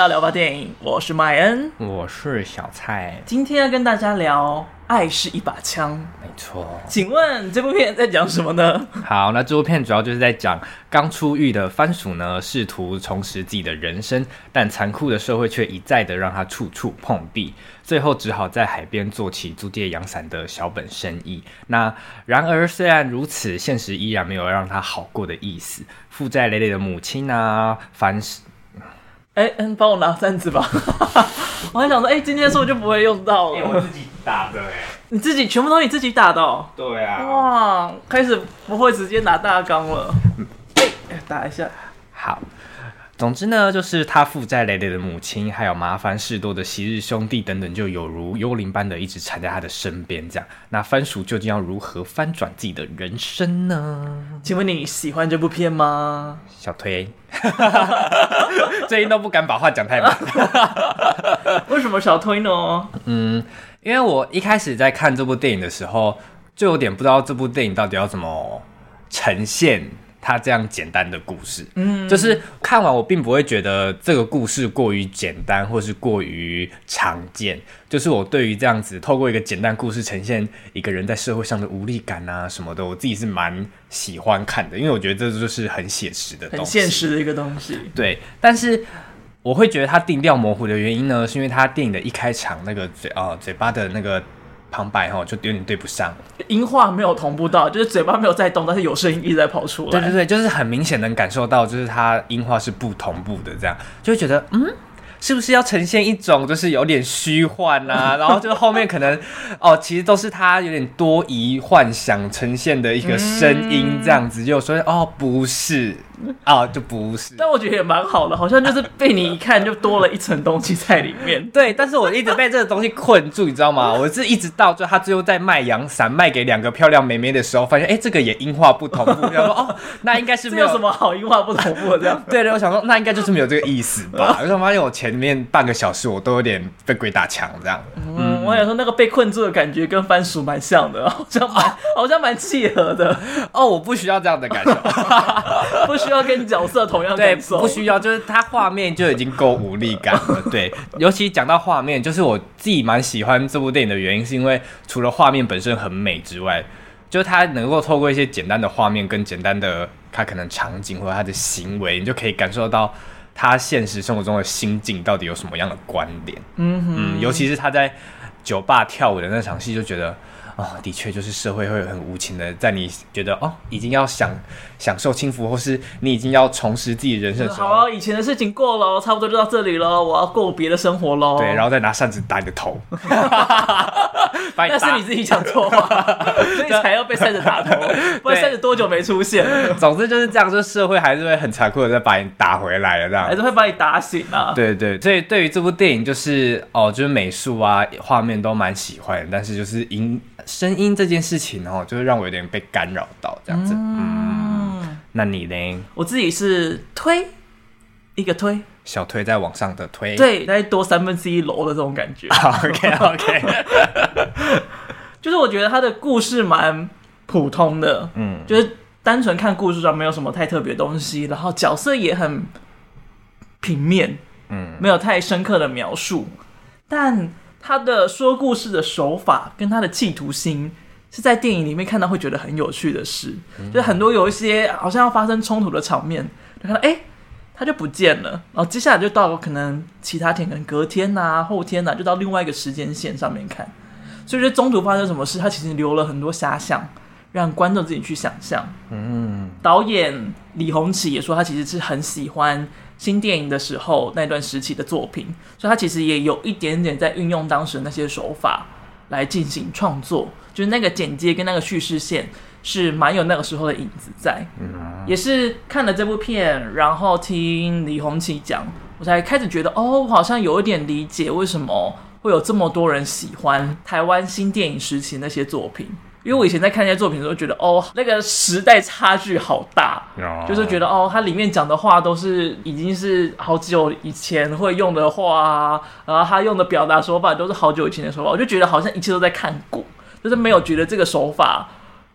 到聊吧电影，我是麦恩，我是小蔡，今天要跟大家聊《爱是一把枪》。没错，请问这部片在讲什么呢？好，那这部片主要就是在讲刚出狱的番薯呢，试图重拾自己的人生，但残酷的社会却一再的让他处处碰壁，最后只好在海边做起租借阳伞的小本生意。那然而虽然如此，现实依然没有让他好过的意思。负债累累的母亲啊，番薯。哎，嗯，帮我拿扇子吧。我还想说，哎，今天是不是就不会用到了？欸、我自己打的，哎，你自己全部都你自己打的、哦？对啊。哇，开始不会直接拿大纲了。哎，打一下。好。总之呢，就是他负债累累的母亲，还有麻烦事多的昔日兄弟等等，就有如幽灵般的一直缠在他的身边。这样，那番薯究竟要如何翻转自己的人生呢？请问你喜欢这部片吗？小推，最近都不敢把话讲太满。为什么小推呢？嗯，因为我一开始在看这部电影的时候，就有点不知道这部电影到底要怎么呈现。他这样简单的故事，嗯，就是看完我并不会觉得这个故事过于简单，或是过于常见。就是我对于这样子透过一个简单故事呈现一个人在社会上的无力感啊什么的，我自己是蛮喜欢看的，因为我觉得这就是很写实的东西，很现实的一个东西。对，但是我会觉得他定调模糊的原因呢，是因为他电影的一开场那个嘴啊、呃、嘴巴的那个。旁白哈就有点对不上，音画没有同步到，就是嘴巴没有在动，但是有声音一直在跑出来。对对对，就是很明显能感受到，就是它音画是不同步的，这样就会觉得嗯。是不是要呈现一种就是有点虚幻啊？然后就后面可能哦，其实都是他有点多疑幻想呈现的一个声音这样子，就说哦不是 啊，就不是。但我觉得也蛮好的，好像就是被你一看就多了一层东西在里面。对，但是我一直被这个东西困住，你知道吗？我是一直到就他最后在卖阳伞卖给两个漂亮妹妹的时候，发现哎，这个也音画不同步。我想说哦，那应该是没有什么好音画不同步的这样。对对，我想说那应该就是没有这个意思吧。我就发现我前。面半个小时，我都有点被鬼打墙这样。嗯，我想说那个被困住的感觉跟番薯蛮像的，好像蛮、哦、好像蛮契合的。哦，我不需要这样的感受，不需要跟角色同样感受，对，不需要，就是它画面就已经够无力感了。对，尤其讲到画面，就是我自己蛮喜欢这部电影的原因，是因为除了画面本身很美之外，就是它能够透过一些简单的画面跟简单的它可能场景或者它的行为，你就可以感受到。他现实生活中的心境到底有什么样的观点？嗯哼嗯，尤其是他在酒吧跳舞的那场戏，就觉得。哦，的确，就是社会会很无情的，在你觉得哦，已经要享享受轻浮，或是你已经要重拾自己人生的时候，好，以前的事情过了，差不多就到这里了，我要过别的生活喽。对，然后再拿扇子打你的头，那是你自己讲错话，所以才要被扇子打头，不然扇子多久没出现？总之就是这样，就社会还是会很残酷的再把你打回来了，这样还是会把你打醒啊。对对，所以对于这部电影，就是哦，就是美术啊，画面都蛮喜欢，但是就是音。声音这件事情哦，就是让我有点被干扰到这样子。嗯，嗯，那你呢？我自己是推一个推，小推在往上的推，对，大概多三分之一楼的这种感觉。OK OK，就是我觉得他的故事蛮普通的，嗯，就是单纯看故事上没有什么太特别的东西，然后角色也很平面，嗯，没有太深刻的描述，但。他的说故事的手法跟他的企图心，是在电影里面看到会觉得很有趣的事。嗯、就很多有一些好像要发生冲突的场面，就看到哎，他就不见了，然后接下来就到可能其他天，可能隔天呐、啊、后天呐、啊，就到另外一个时间线上面看。所以说中途发生什么事，他其实留了很多遐想，让观众自己去想象。嗯，导演李红旗也说，他其实是很喜欢。新电影的时候，那段时期的作品，所以他其实也有一点点在运用当时那些手法来进行创作，就是那个剪接跟那个叙事线是蛮有那个时候的影子在。嗯，也是看了这部片，然后听李红旗讲，我才开始觉得，哦，我好像有一点理解为什么会有这么多人喜欢台湾新电影时期那些作品。因为我以前在看那些作品的时候，觉得哦，那个时代差距好大，就是觉得哦，它里面讲的话都是已经是好久以前会用的话啊，然后他用的表达手法都是好久以前的手法，我就觉得好像一切都在看古，就是没有觉得这个手法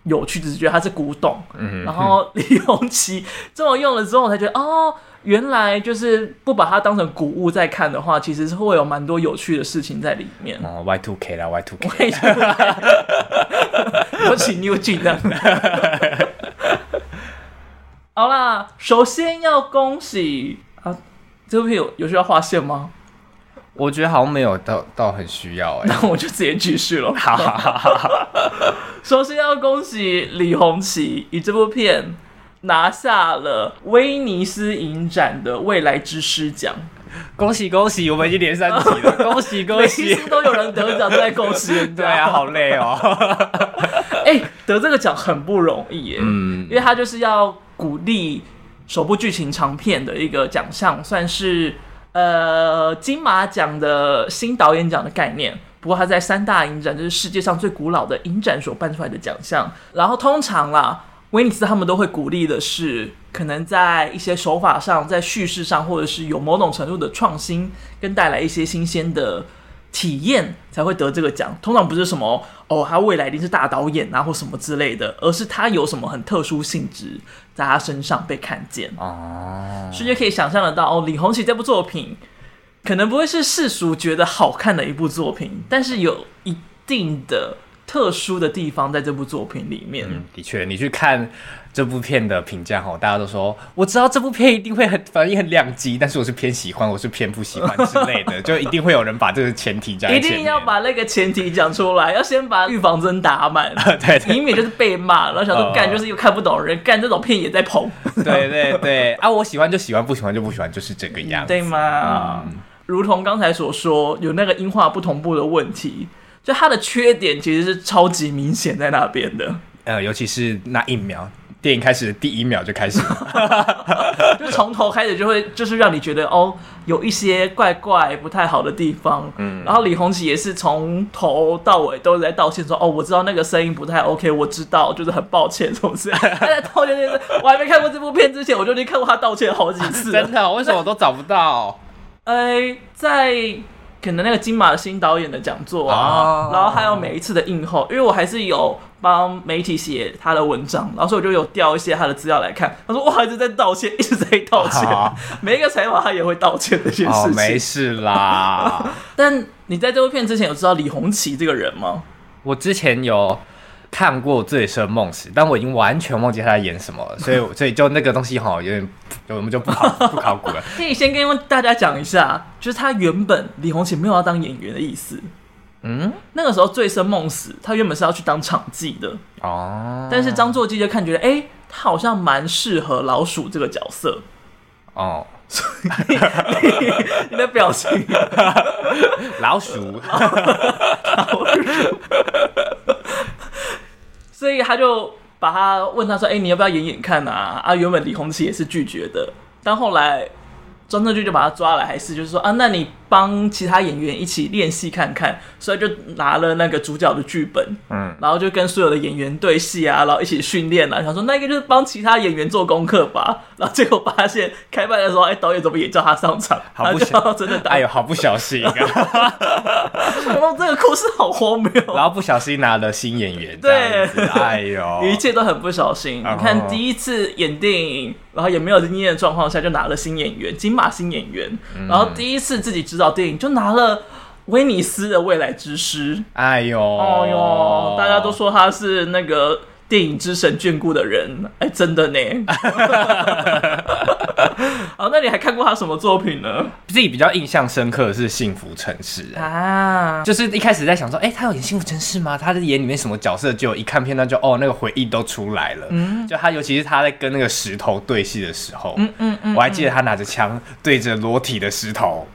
有趣，只是觉得它是古董。嗯，然后 李永琪这么用了之后，我才觉得哦，原来就是不把它当成古物在看的话，其实是会有蛮多有趣的事情在里面。哦，Y two K 啦，Y two K，我请 New Jeans 的。好啦，首先要恭喜啊，这部片有有需要划线吗？我觉得好像没有到到很需要哎，那我就直接继续了。首先要恭喜李红旗以这部片拿下了威尼斯影展的未来之师奖，恭喜恭喜，我们已经连三集了，恭喜恭喜，每次都有人得奖，都在恭喜人家，对啊，好累哦。哎、欸，得这个奖很不容易耶，嗯，因为他就是要鼓励首部剧情长片的一个奖项，算是。呃，金马奖的新导演奖的概念，不过他在三大影展，就是世界上最古老的影展所办出来的奖项。然后通常啦，威尼斯他们都会鼓励的是，可能在一些手法上，在叙事上，或者是有某种程度的创新，跟带来一些新鲜的。体验才会得这个奖，通常不是什么哦，他未来一定是大导演啊，或什么之类的，而是他有什么很特殊性质，在他身上被看见哦。所以就可以想象得到哦，李红旗这部作品可能不会是世俗觉得好看的一部作品，但是有一定的。特殊的地方在这部作品里面，嗯，的确，你去看这部片的评价哈，大家都说我知道这部片一定会很反应很两极，但是我是偏喜欢，我是偏不喜欢之类的，就一定会有人把这个前提讲，一定要把那个前提讲出来，要先把预防针打满，对，对，以免就是被骂，然后想说干就是又看不懂人，干这种片也在捧，对对对，啊，我喜欢就喜欢，不喜欢就不喜欢，就是这个样子，对吗？嗯，如同刚才所说，有那个音画不同步的问题。就它的缺点其实是超级明显在那边的，呃，尤其是那一秒，电影开始的第一秒就开始，就从头开始就会就是让你觉得哦，有一些怪怪不太好的地方，嗯，然后李红旗也是从头到尾都在道歉说哦，我知道那个声音不太 OK，我知道，就是很抱歉，是不是？他在道歉，我还没看过这部片之前，我就已经看过他道歉好几次，真的，为什么我都找不到？哎，在。可能那个金马的新导演的讲座啊，然后还有每一次的映后，因为我还是有帮媒体写他的文章，然后所以我就有调一些他的资料来看。他说哇，一直在道歉，一直在道歉，每一个采访他也会道歉这件事情。没事啦。但你在这部片之前有知道李红旗这个人吗？我之前有。看过《醉生梦死》，但我已经完全忘记他在演什么了，所以所以就那个东西哈，有点我们就不考 不考古了。可以先跟大家讲一下，就是他原本李鸿其没有要当演员的意思。嗯，那个时候《醉生梦死》，他原本是要去当场记的哦。但是张作骥就看觉得，哎、欸，他好像蛮适合老鼠这个角色哦。所以 你的表情，老鼠，老鼠。他就把他问他说：“哎、你要不要演演看啊？”啊，原本李鸿其也是拒绝的，但后来。张正俊就把他抓来，还是就是说啊，那你帮其他演员一起练戏看看，所以就拿了那个主角的剧本，嗯，然后就跟所有的演员对戏啊，然后一起训练啊，想说那个就是帮其他演员做功课吧，然后结果发现开拍的时候，哎，导演怎么也叫他上场？好不小，真的，哎呦，好不小心啊！然后这个故事好荒谬，然后不小心拿了新演员，对，哎呦，一切都很不小心。你看第一次演电影。然后也没有经验的状况下就拿了新演员，金马新演员，嗯、然后第一次自己执导电影就拿了威尼斯的未来之师，哎呦，哎呦，大家都说他是那个。电影之神眷顾的人，哎，真的呢。好，那你还看过他什么作品呢？自己比较印象深刻的是《幸福城市》啊，就是一开始在想说，哎，他有演《幸福城市》吗？他的眼里面什么角色？就一看片段就哦，那个回忆都出来了。嗯，就他，尤其是他在跟那个石头对戏的时候，嗯嗯嗯，我还记得他拿着枪对着裸体的石头，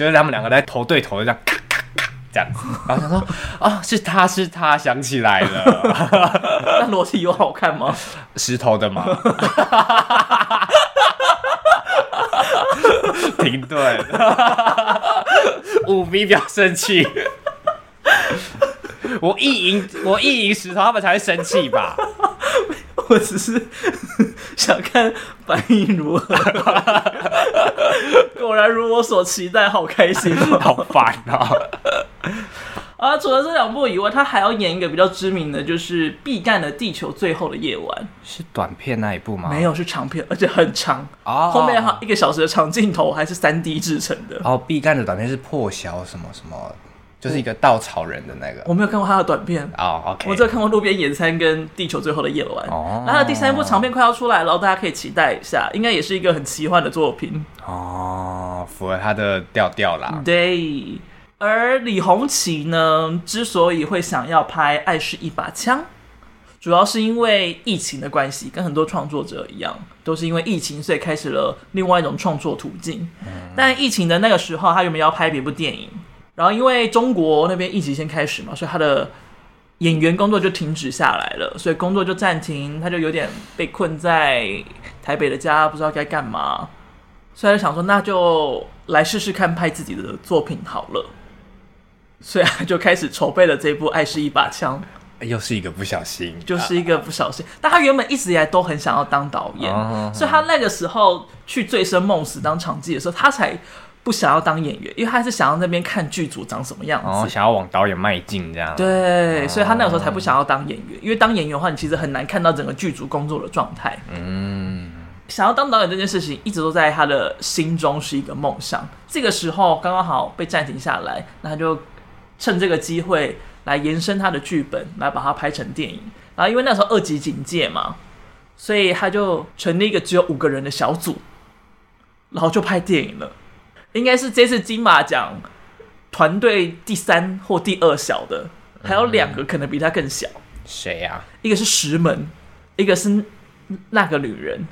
就是他们两个在头对头的这样咔咔咔这样子，然后想说啊，是他是他想起来了。那裸体有好看吗？石头的吗？停顿，五米表生气。我一赢，我一赢石头，他们才会生气吧？我只是想看反应如何。如我所期待，好开心，好烦啊！啊，除了这两部以外，他还要演一个比较知名的，就是毕赣的《地球最后的夜晚》。是短片那一部吗？没有，是长片，而且很长。哦，后面还一个小时的长镜头，还是三 D 制成的。哦，毕赣的短片是破晓什么什么，就是一个稻草人的那个。我没有看过他的短片。哦，OK。我只有看过《路边野餐》跟《地球最后的夜晚》。哦。然后他第三部长片快要出来了，大家可以期待一下，应该也是一个很奇幻的作品。哦，符合他的调调啦。对。而李红旗呢，之所以会想要拍《爱是一把枪》。主要是因为疫情的关系，跟很多创作者一样，都是因为疫情，所以开始了另外一种创作途径。但疫情的那个时候，他原本要拍别部电影，然后因为中国那边疫情先开始嘛，所以他的演员工作就停止下来了，所以工作就暂停，他就有点被困在台北的家，不知道该干嘛，所以他就想说，那就来试试看拍自己的作品好了，所以他就开始筹备了这部《爱是一把枪》。又是一个不小心，就是一个不小心。但他原本一直以来都很想要当导演，所以他那个时候去醉生梦死当场记的时候，他才不想要当演员，因为他是想要那边看剧组长什么样子，哦，想要往导演迈进这样。对，所以他那个时候才不想要当演员，因为当演员的话，你其实很难看到整个剧组工作的状态。嗯，想要当导演这件事情一直都在他的心中是一个梦想。这个时候刚刚好被暂停下来，那他就趁这个机会。来延伸他的剧本，来把它拍成电影。然后因为那时候二级警戒嘛，所以他就成立一个只有五个人的小组，然后就拍电影了。应该是这次金马奖团队第三或第二小的，还有两个可能比他更小。谁呀？一个是石门，一个是那个女人。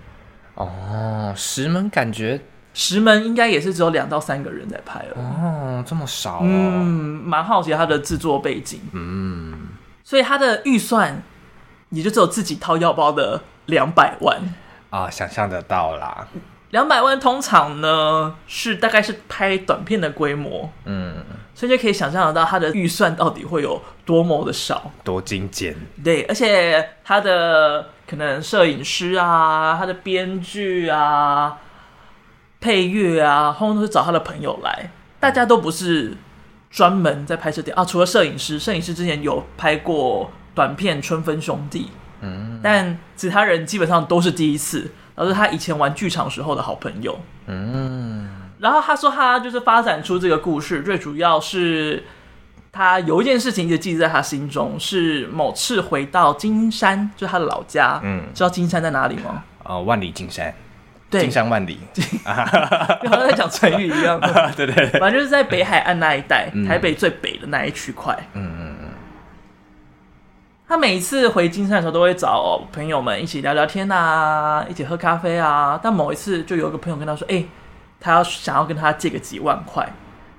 哦，石门感觉。石门应该也是只有两到三个人在拍了哦，这么少，哦，嗯，蛮好奇他的制作背景，嗯，所以他的预算也就只有自己掏腰包的两百万啊，想象得到啦，两百万通常呢是大概是拍短片的规模，嗯，所以就可以想象得到他的预算到底会有多么的少，多精简，对，而且他的可能摄影师啊，他的编剧啊。配乐啊，后面都是找他的朋友来，大家都不是专门在拍摄电影。啊，除了摄影师，摄影师之前有拍过短片《春分兄弟》，嗯，但其他人基本上都是第一次，然后是他以前玩剧场时候的好朋友，嗯，然后他说他就是发展出这个故事，最主要是他有一件事情一直记在他心中，是某次回到金山，就是他的老家，嗯，知道金山在哪里吗？啊、呃，万里金山。对，金山万里，好像在讲成语一样。对对对，反正就是在北海岸那一带，嗯、台北最北的那一区块。嗯。他每一次回金山的时候，都会找朋友们一起聊聊天啊，一起喝咖啡啊。但某一次，就有一个朋友跟他说：“哎、欸，他要想要跟他借个几万块，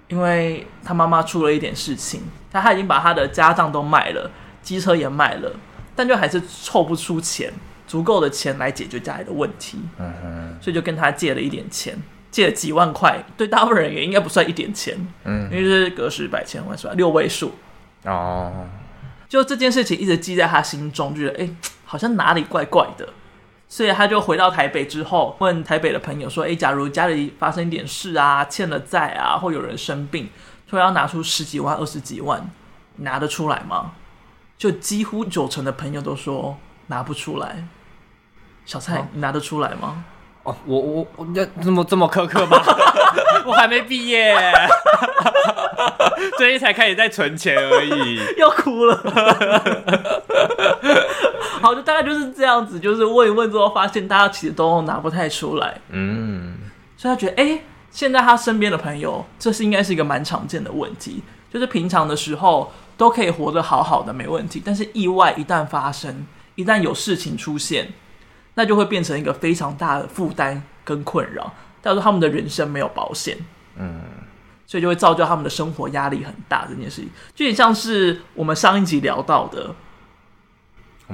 因为他妈妈出了一点事情，他他已经把他的家当都卖了，机车也卖了，但就还是凑不出钱。”足够的钱来解决家里的问题，嗯哼，所以就跟他借了一点钱，借了几万块，对大部分人也应该不算一点钱，嗯，因为是个十百千万是吧？六位数哦。就这件事情一直记在他心中，觉得哎、欸，好像哪里怪怪的，所以他就回到台北之后，问台北的朋友说：“哎、欸，假如家里发生一点事啊，欠了债啊，或有人生病，突然要拿出十几万、二十几万，拿得出来吗？”就几乎九成的朋友都说拿不出来。小蔡，你拿得出来吗？哦，我我我这这么这么苛刻吗？我还没毕业，最近才开始在存钱而已，要哭了。好，就大概就是这样子，就是问一问之后，发现大家其实都拿不太出来。嗯，所以他觉得，哎、欸，现在他身边的朋友，这是应该是一个蛮常见的问题，就是平常的时候都可以活得好好的，没问题，但是意外一旦发生，一旦有事情出现。那就会变成一个非常大的负担跟困扰，到时候他们的人生没有保险，嗯，所以就会造就他们的生活压力很大。这件事情就有点像是我们上一集聊到的，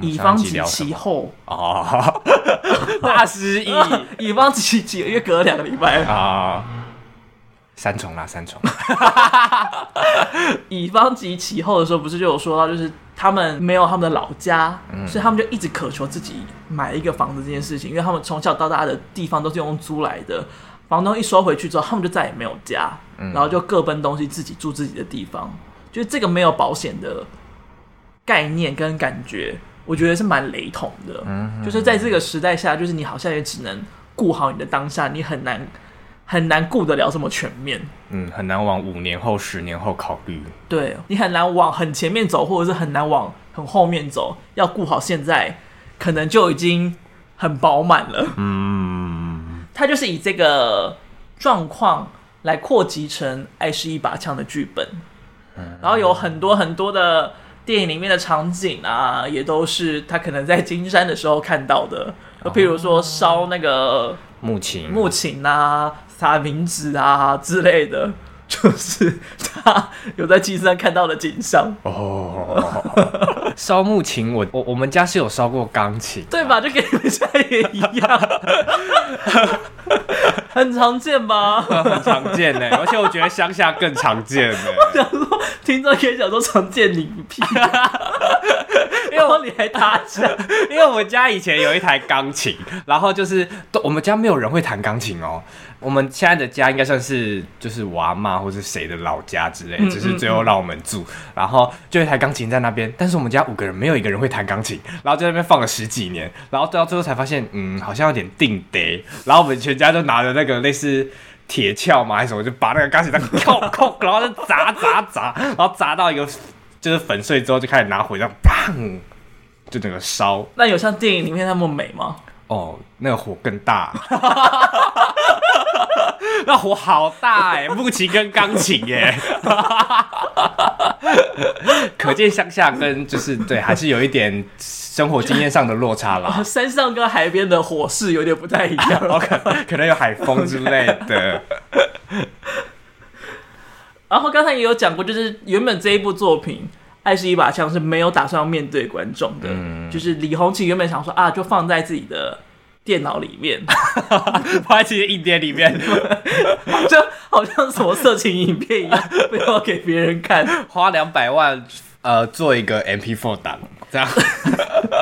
乙方及其后哦，大失忆，乙方及其，因为隔了两个礼拜啊。三重啦，三重。乙方及其后的时候，不是就有说到，就是他们没有他们的老家，嗯、所以他们就一直渴求自己买一个房子这件事情，因为他们从小到大的地方都是用租来的，房东一收回去之后，他们就再也没有家，嗯、然后就各奔东西，自己住自己的地方，就是这个没有保险的概念跟感觉，我觉得是蛮雷同的。嗯，就是在这个时代下，就是你好像也只能顾好你的当下，你很难很难顾得了这么全面。嗯，很难往五年后、十年后考虑。对，你很难往很前面走，或者是很难往很后面走。要顾好现在，可能就已经很饱满了。嗯，他就是以这个状况来扩集成《爱是一把枪》的剧本。嗯，然后有很多很多的。电影里面的场景啊，也都是他可能在金山的时候看到的，就譬如说烧那个木琴、木琴啊、撒冥纸啊之类的，就是他有在金山看到的景象。哦，烧木琴，我我我们家是有烧过钢琴，对吧？就跟你们家也一样，很常见吧？很常见呢，而且我觉得乡下更常见呢。听众也想说常见你屁，因为你还打架，因为我们家以前有一台钢琴，然后就是都我们家没有人会弹钢琴哦。我们现在的家应该算是就是我阿妈或是谁的老家之类，只是最后让我们住，然后就一台钢琴在那边，但是我们家五个人没有一个人会弹钢琴，然后在那边放了十几年，然后到最后才发现，嗯，好像有点定得，然后我们全家就拿着那个类似。铁锹嘛还是什么，就把那个钢琴当扣扣，然后就砸砸砸，然后砸到一个就是粉碎之后，就开始拿火，这样砰，就整个烧。那有像电影里面那么美吗？哦，那个火更大，那火好大哎，木琴跟钢琴耶，可见乡下跟就是对，还是有一点。生活经验上的落差啦，山上跟海边的火势有点不太一样，可可能有海风之类的。然后刚才也有讲过，就是原本这一部作品《爱是一把枪》是没有打算要面对观众的，嗯、就是李红旗原本想说啊，就放在自己的电脑里面，放在自己的硬碟里面，就好像什么色情影片一样，不要给别人看，花两百万呃做一个 MP4 档。这样，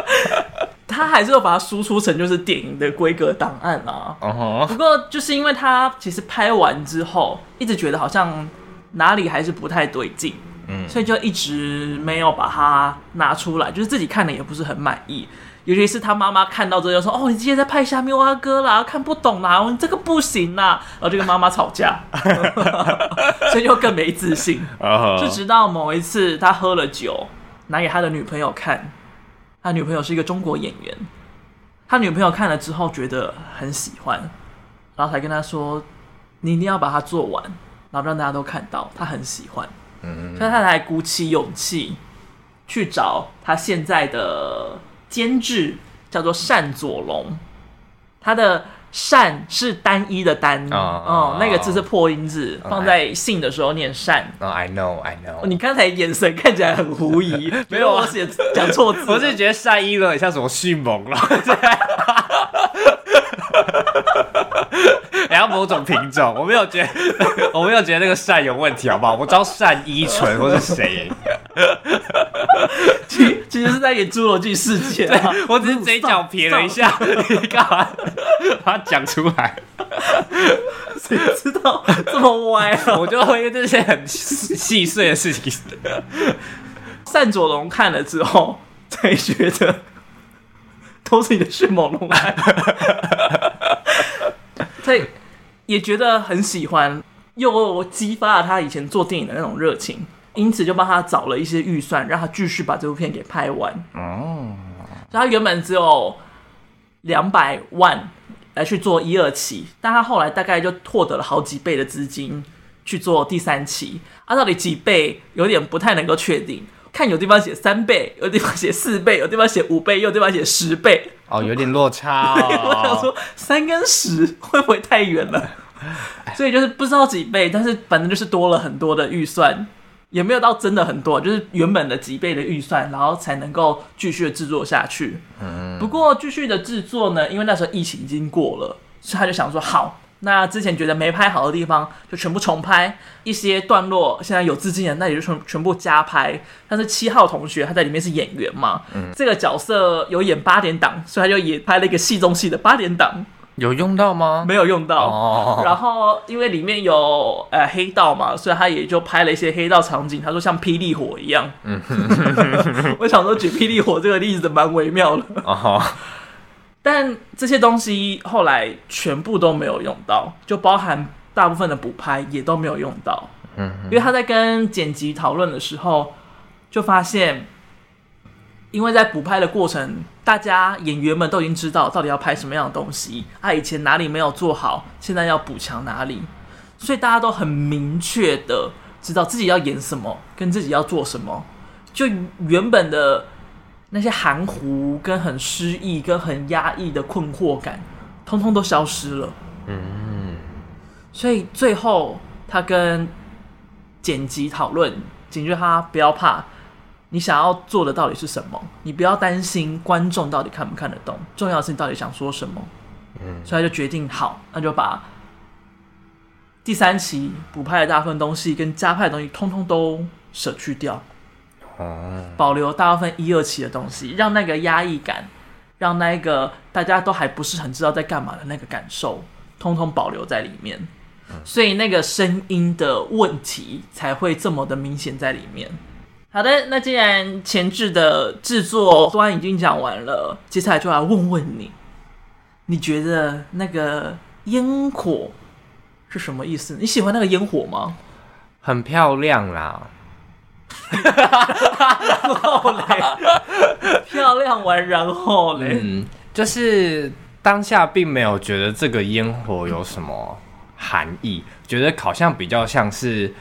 他还是要把它输出成就是电影的规格档案啊。Uh huh. 不过就是因为他其实拍完之后，一直觉得好像哪里还是不太对劲，嗯，所以就一直没有把它拿出来，就是自己看的也不是很满意。尤其是他妈妈看到之后就说：“哦，你今天在拍虾米蛙哥啦，看不懂啦，你这个不行啦。”然后就跟妈妈吵架，所以就更没自信。Uh. 就直到某一次他喝了酒。拿给他的女朋友看，他女朋友是一个中国演员，他女朋友看了之后觉得很喜欢，然后才跟他说：“你一定要把它做完，然后让大家都看到他很喜欢。”嗯，所以他才鼓起勇气去找他现在的监制，叫做单佐龙，他的。单是单一的单，哦，那个字是破音字，放在姓的时候念单。哦，I know, I know。你刚才眼神看起来很狐疑，没有我写讲错字，我是觉得单一了很像什么迅猛了，然后某种品种，我没有觉得，我没有觉得那个善有问题，好不好？我知道单依纯或是谁。其其实是在演《侏罗纪世界》，我只是嘴角撇了一下，你 干嘛把它讲出来？谁知道这么歪啊？我就会这些很细碎的事情。单佐龙看了之后，才觉得都是你的迅猛龙来，他也觉得很喜欢，又激发了他以前做电影的那种热情。因此就帮他找了一些预算，让他继续把这部片给拍完。哦，所以他原本只有两百万来去做一二期，但他后来大概就获得了好几倍的资金去做第三期。啊，到底几倍有点不太能够确定，看有地方写三倍，有地方写四倍，有地方写五倍，有地方写十倍。哦，有点落差哦。我想说三跟十会不会太远了？所以就是不知道几倍，但是反正就是多了很多的预算。也没有到真的很多，就是原本的几倍的预算，然后才能够继续的制作下去。嗯，不过继续的制作呢，因为那时候疫情已经过了，所以他就想说，好，那之前觉得没拍好的地方就全部重拍，一些段落现在有资金的，那也就全全部加拍。但是七号同学他在里面是演员嘛，嗯，这个角色有演八点档，所以他就也拍了一个戏中戏的八点档。有用到吗？没有用到。哦。然后因为里面有呃黑道嘛，所以他也就拍了一些黑道场景。他说像霹雳火一样。嗯。我想说举霹雳火这个例子蛮微妙的。哦。但这些东西后来全部都没有用到，就包含大部分的补拍也都没有用到。嗯。因为他在跟剪辑讨论的时候，就发现。因为在补拍的过程，大家演员们都已经知道到底要拍什么样的东西，他、啊、以前哪里没有做好，现在要补强哪里，所以大家都很明确的知道自己要演什么，跟自己要做什么，就原本的那些含糊、跟很失意、跟很压抑的困惑感，通通都消失了。嗯，所以最后他跟剪辑讨论，警觉他不要怕。你想要做的到底是什么？你不要担心观众到底看不看得懂，重要的是你到底想说什么。嗯，所以他就决定好，那就把第三期补拍的大部分东西跟加拍的东西，通通都舍去掉。哦，保留大部分一二期的东西，让那个压抑感，让那个大家都还不是很知道在干嘛的那个感受，通通保留在里面。所以那个声音的问题才会这么的明显在里面。好的，那既然前置的制作端已经讲完了，接下来就来问问你，你觉得那个烟火是什么意思？你喜欢那个烟火吗？很漂亮啦，然后嘞，漂亮完然后嘞，嗯，就是当下并没有觉得这个烟火有什么含义，觉得好像比较像是。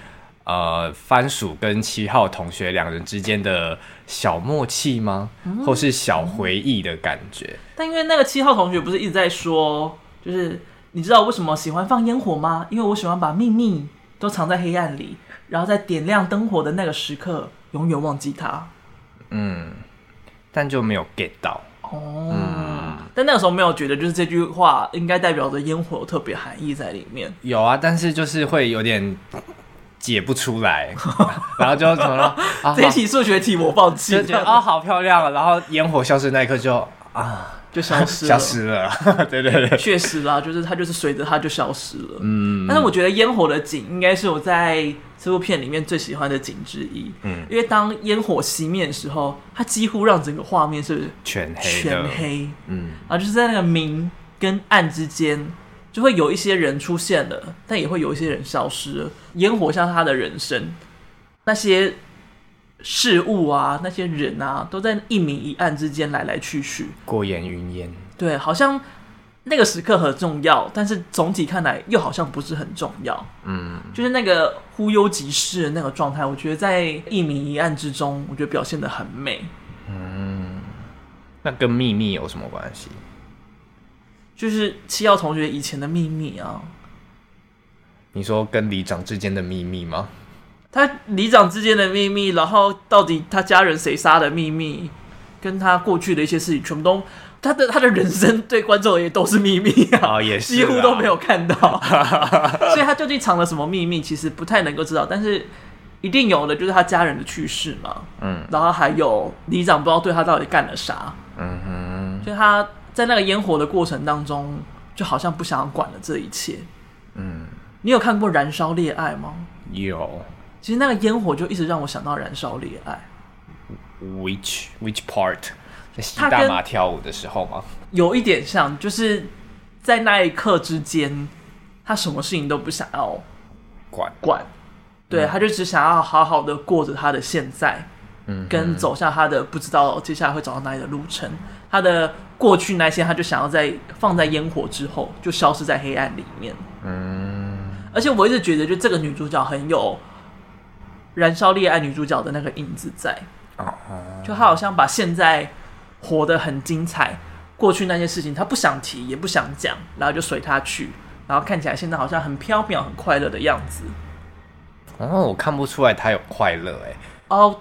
呃，番薯跟七号同学两人之间的小默契吗？嗯、或是小回忆的感觉？但因为那个七号同学不是一直在说，就是你知道为什么喜欢放烟火吗？因为我喜欢把秘密都藏在黑暗里，然后在点亮灯火的那个时刻，永远忘记它。嗯，但就没有 get 到哦。嗯、但那个时候没有觉得，就是这句话应该代表着烟火有特别含义在里面。有啊，但是就是会有点。解不出来，然后就怎么了？这题数学题我放弃。就觉得啊、哦，好漂亮啊！然后烟火消失那一刻就啊，就消失了，消失了。对对对，确实啦，就是它就是随着它就消失了。嗯，但是我觉得烟火的景应该是我在这部片里面最喜欢的景之一。嗯，因为当烟火熄灭的时候，它几乎让整个画面是全黑，全黑。嗯，然后就是在那个明跟暗之间。就会有一些人出现了，但也会有一些人消失了。烟火像他的人生，那些事物啊，那些人啊，都在一明一暗之间来来去去，过眼云烟。对，好像那个时刻很重要，但是总体看来又好像不是很重要。嗯，就是那个忽悠即逝的那个状态，我觉得在一明一暗之中，我觉得表现的很美。嗯，那跟秘密有什么关系？就是七耀同学以前的秘密啊！你说跟里长之间的秘密吗？他里长之间的秘密，然后到底他家人谁杀的秘密，跟他过去的一些事情，全部都他的他的人生对观众也都是秘密啊！哦、也是几乎都没有看到，所以他究竟藏了什么秘密，其实不太能够知道。但是一定有的，就是他家人的去世嘛。嗯，然后还有里长不知道对他到底干了啥。嗯哼，就他。在那个烟火的过程当中，就好像不想要管了这一切。嗯，你有看过《燃烧恋爱》吗？有。其实那个烟火就一直让我想到《燃烧恋爱》。Which which part？在吸大麻跳舞的时候吗？有一点像，就是在那一刻之间，他什么事情都不想要管管。对，他就只想要好好的过着他的现在，嗯，跟走向他的不知道接下来会走到哪里的路程。他的过去那些，他就想要在放在烟火之后，就消失在黑暗里面。嗯，而且我一直觉得，就这个女主角很有燃烧烈爱女主角的那个影子在。哦，就她好像把现在活得很精彩，过去那些事情她不想提，也不想讲，然后就随她去，然后看起来现在好像很飘渺、很快乐的样子。哦，我看不出来她有快乐哎。哦。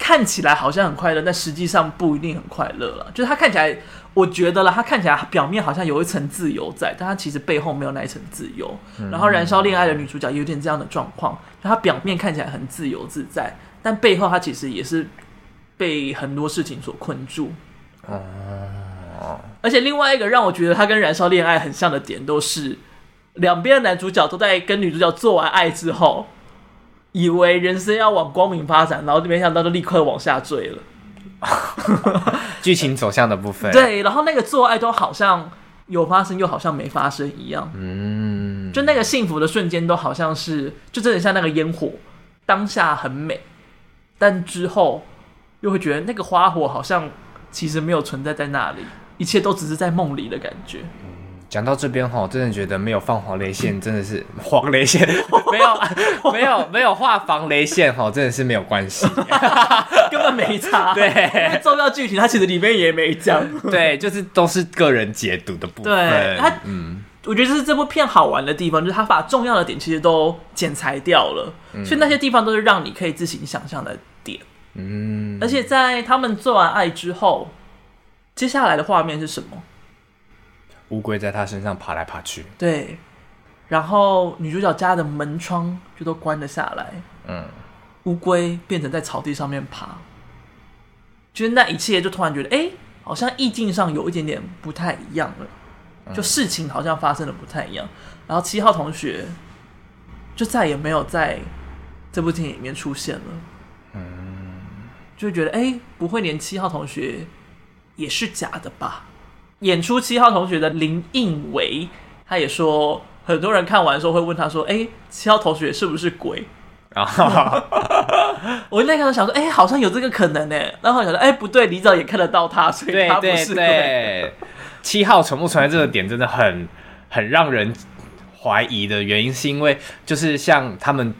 看起来好像很快乐，但实际上不一定很快乐了。就是他看起来，我觉得了，他看起来表面好像有一层自由在，但他其实背后没有那一层自由。嗯、然后《燃烧恋爱》的女主角有点这样的状况，就她表面看起来很自由自在，但背后她其实也是被很多事情所困住。哦，而且另外一个让我觉得他跟燃烧恋爱很像的点，都是两边的男主角都在跟女主角做完爱之后，以为人生要往光明发展，然后没想到就立刻往下坠了。剧情走向的部分，对，然后那个做爱都好像有发生，又好像没发生一样。嗯，就那个幸福的瞬间，都好像是就真的像那个烟火，当下很美，但之后又会觉得那个花火好像其实没有存在在那里，一切都只是在梦里的感觉。讲到这边哈，我真的觉得没有放黄雷线真的是黄雷线，没有没有没有画防雷线哈，真的是没有关系，根本没差。对，重要剧情它其实里面也没讲。对，就是都是个人解读的部分。对，它嗯，我觉得这是这部片好玩的地方，就是它把重要的点其实都剪裁掉了，嗯、所以那些地方都是让你可以自行想象的点。嗯，而且在他们做完爱之后，接下来的画面是什么？乌龟在他身上爬来爬去，对，然后女主角家的门窗就都关了下来，嗯，乌龟变成在草地上面爬，就是那一切就突然觉得，哎，好像意境上有一点点不太一样了，就事情好像发生的不太一样，然后七号同学就再也没有在这部电影里面出现了，嗯，就会觉得，哎，不会连七号同学也是假的吧？演出七号同学的林应维，他也说，很多人看完的时候会问他说：“哎、欸，七号同学是不是鬼？”然 后 我那个时候想说：“哎、欸，好像有这个可能呢。”然后想说：“哎、欸，不对，李早也看得到他，所以他不是鬼。”对对对，七号存不存在这个点真的很很让人怀疑的原因，是因为就是像他们。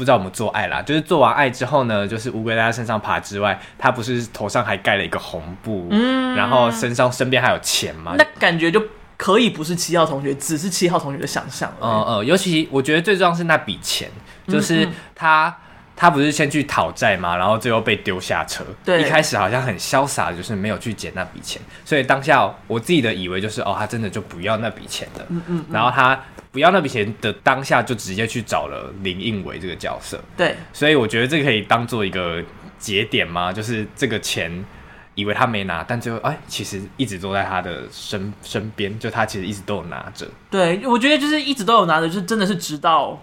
不知道我们做爱啦，就是做完爱之后呢，就是乌龟在他身上爬之外，他不是头上还盖了一个红布，嗯，然后身上身边还有钱吗？那感觉就可以不是七号同学，只是七号同学的想象。嗯嗯，尤其我觉得最重要是那笔钱，就是他、嗯、他不是先去讨债吗？然后最后被丢下车，对，一开始好像很潇洒，就是没有去捡那笔钱，所以当下我自己的以为就是哦，他真的就不要那笔钱了，嗯嗯，然后他。不要那笔钱的当下，就直接去找了林应维这个角色。对，所以我觉得这可以当做一个节点吗？就是这个钱，以为他没拿，但最后哎，其实一直都在他的身身边，就他其实一直都有拿着。对，我觉得就是一直都有拿着，就是真的是直到